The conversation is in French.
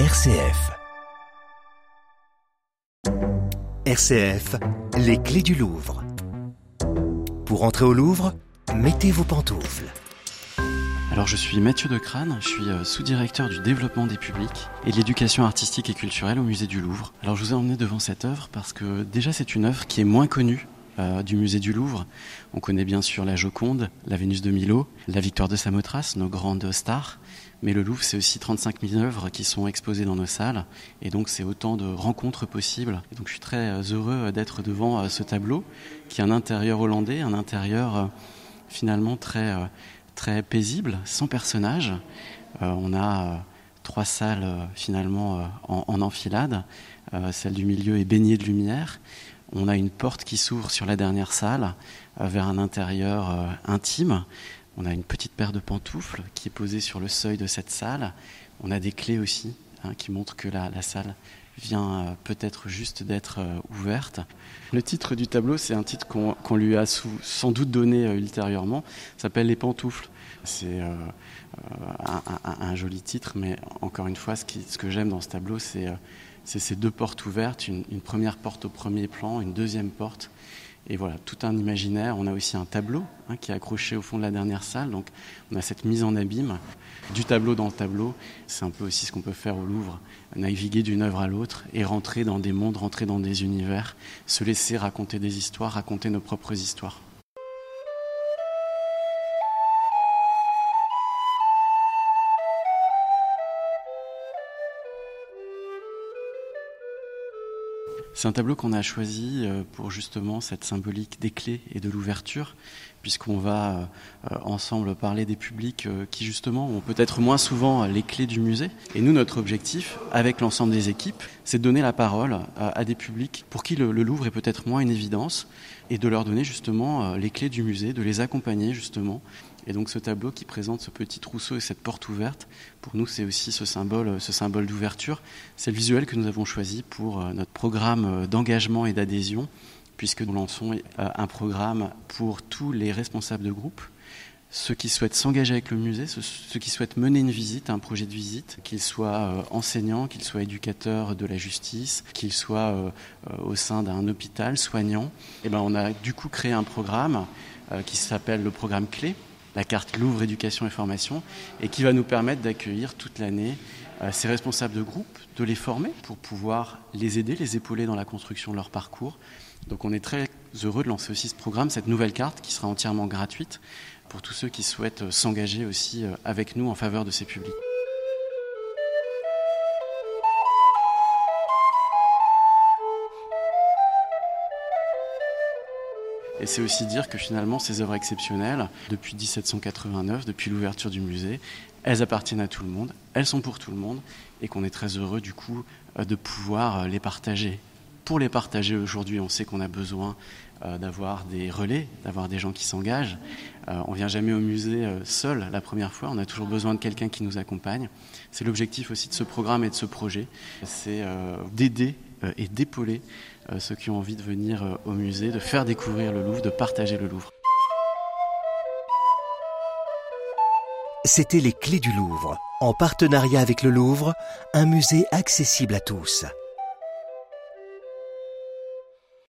RCF. RCF, les clés du Louvre. Pour entrer au Louvre, mettez vos pantoufles. Alors je suis Mathieu Decrane, je suis euh, sous-directeur du développement des publics et de l'éducation artistique et culturelle au musée du Louvre. Alors je vous ai emmené devant cette œuvre parce que déjà c'est une œuvre qui est moins connue euh, du musée du Louvre. On connaît bien sûr la Joconde, la Vénus de Milo, la Victoire de Samothrace, nos grandes stars. Mais le Louvre, c'est aussi 35 000 œuvres qui sont exposées dans nos salles. Et donc, c'est autant de rencontres possibles. Et donc, je suis très euh, heureux d'être devant euh, ce tableau, qui est un intérieur hollandais, un intérieur euh, finalement très, très paisible, sans personnage. on a trois salles finalement en, en enfilade. celle du milieu est baignée de lumière. On a une porte qui s'ouvre sur la dernière salle vers un intérieur intime on a une petite paire de pantoufles qui est posée sur le seuil de cette salle. On a des clés aussi hein, qui montrent que la, salle vient euh, peut-être juste d'être euh, ouverte. Le titre du tableau, c'est un titre qu'on lui a sans doute donné euh, ultérieurement, s'appelle Les pantoufles. C'est un, joli titre, mais encore une fois, ce, que j'aime dans ce tableau, c'est ces deux portes ouvertes, une, première porte au premier plan, une deuxième porte et voilà, tout un imaginaire. On a aussi un tableau hein, qui est accroché au fond de la dernière salle. Donc on a cette mise en abîme du tableau dans le tableau. C'est un peu aussi ce qu'on peut faire au Louvre, naviguer d'une œuvre à l'autre et rentrer dans des mondes, rentrer dans des univers, se laisser raconter des histoires, raconter nos propres histoires. C'est un tableau qu'on a choisi euh, pour justement cette symbolique des clés et de l'ouverture, puisqu'on va euh, ensemble parler des publics euh, qui justement ont peut-être moins souvent les clés du musée. Et nous, notre objectif, avec l'ensemble des équipes, c'est de donner la parole à des publics pour qui le Louvre est peut-être moins une évidence, et de leur donner justement les clés du musée, de les accompagner justement et donc ce tableau qui présente ce petit trousseau et cette porte ouverte, pour nous c'est aussi ce symbole, ce symbole d'ouverture. C'est le visuel que nous avons choisi pour euh, notre programme euh, d'engagement et d'adhésion, puisque nous lançons euh, un programme pour tous les responsables de groupe, ceux qui souhaitent s'engager avec le musée, ceux qui souhaitent mener une visite, un projet de visite, qu'ils soient enseignants, qu'ils soient éducateurs de la justice, qu'ils soient au sein d'un hôpital, soignants. Et ben on a du coup créé un programme qui s'appelle le programme Clé, la carte Louvre Éducation et Formation, et qui va nous permettre d'accueillir toute l'année euh, ces responsables de groupe, de les former pour pouvoir les aider, les épauler dans la construction de leur parcours. Donc on est très heureux de lancer aussi ce programme, cette nouvelle carte qui sera entièrement gratuite pour tous ceux qui souhaitent euh, s'engager aussi euh, avec nous en faveur de ces publics. Et c'est aussi dire que finalement, ces œuvres exceptionnelles, depuis 1789, depuis l'ouverture du musée, elles appartiennent à tout le monde, elles sont pour tout le monde, et qu'on est très heureux du coup euh, de pouvoir les partager. Pour les partager aujourd'hui, on sait qu'on a besoin euh, d'avoir des relais, d'avoir des gens qui s'engagent. on vient jamais au musée seul la première fois, on a toujours besoin de quelqu'un qui nous accompagne. C'est l'objectif aussi de ce programme et de ce projet, c'est d'aider et d'épauler euh, ceux qui ont envie de venir euh, au musée, de faire découvrir le Louvre, de partager le Louvre. C'était les clés du Louvre, en partenariat avec le Louvre, un musée accessible à tous.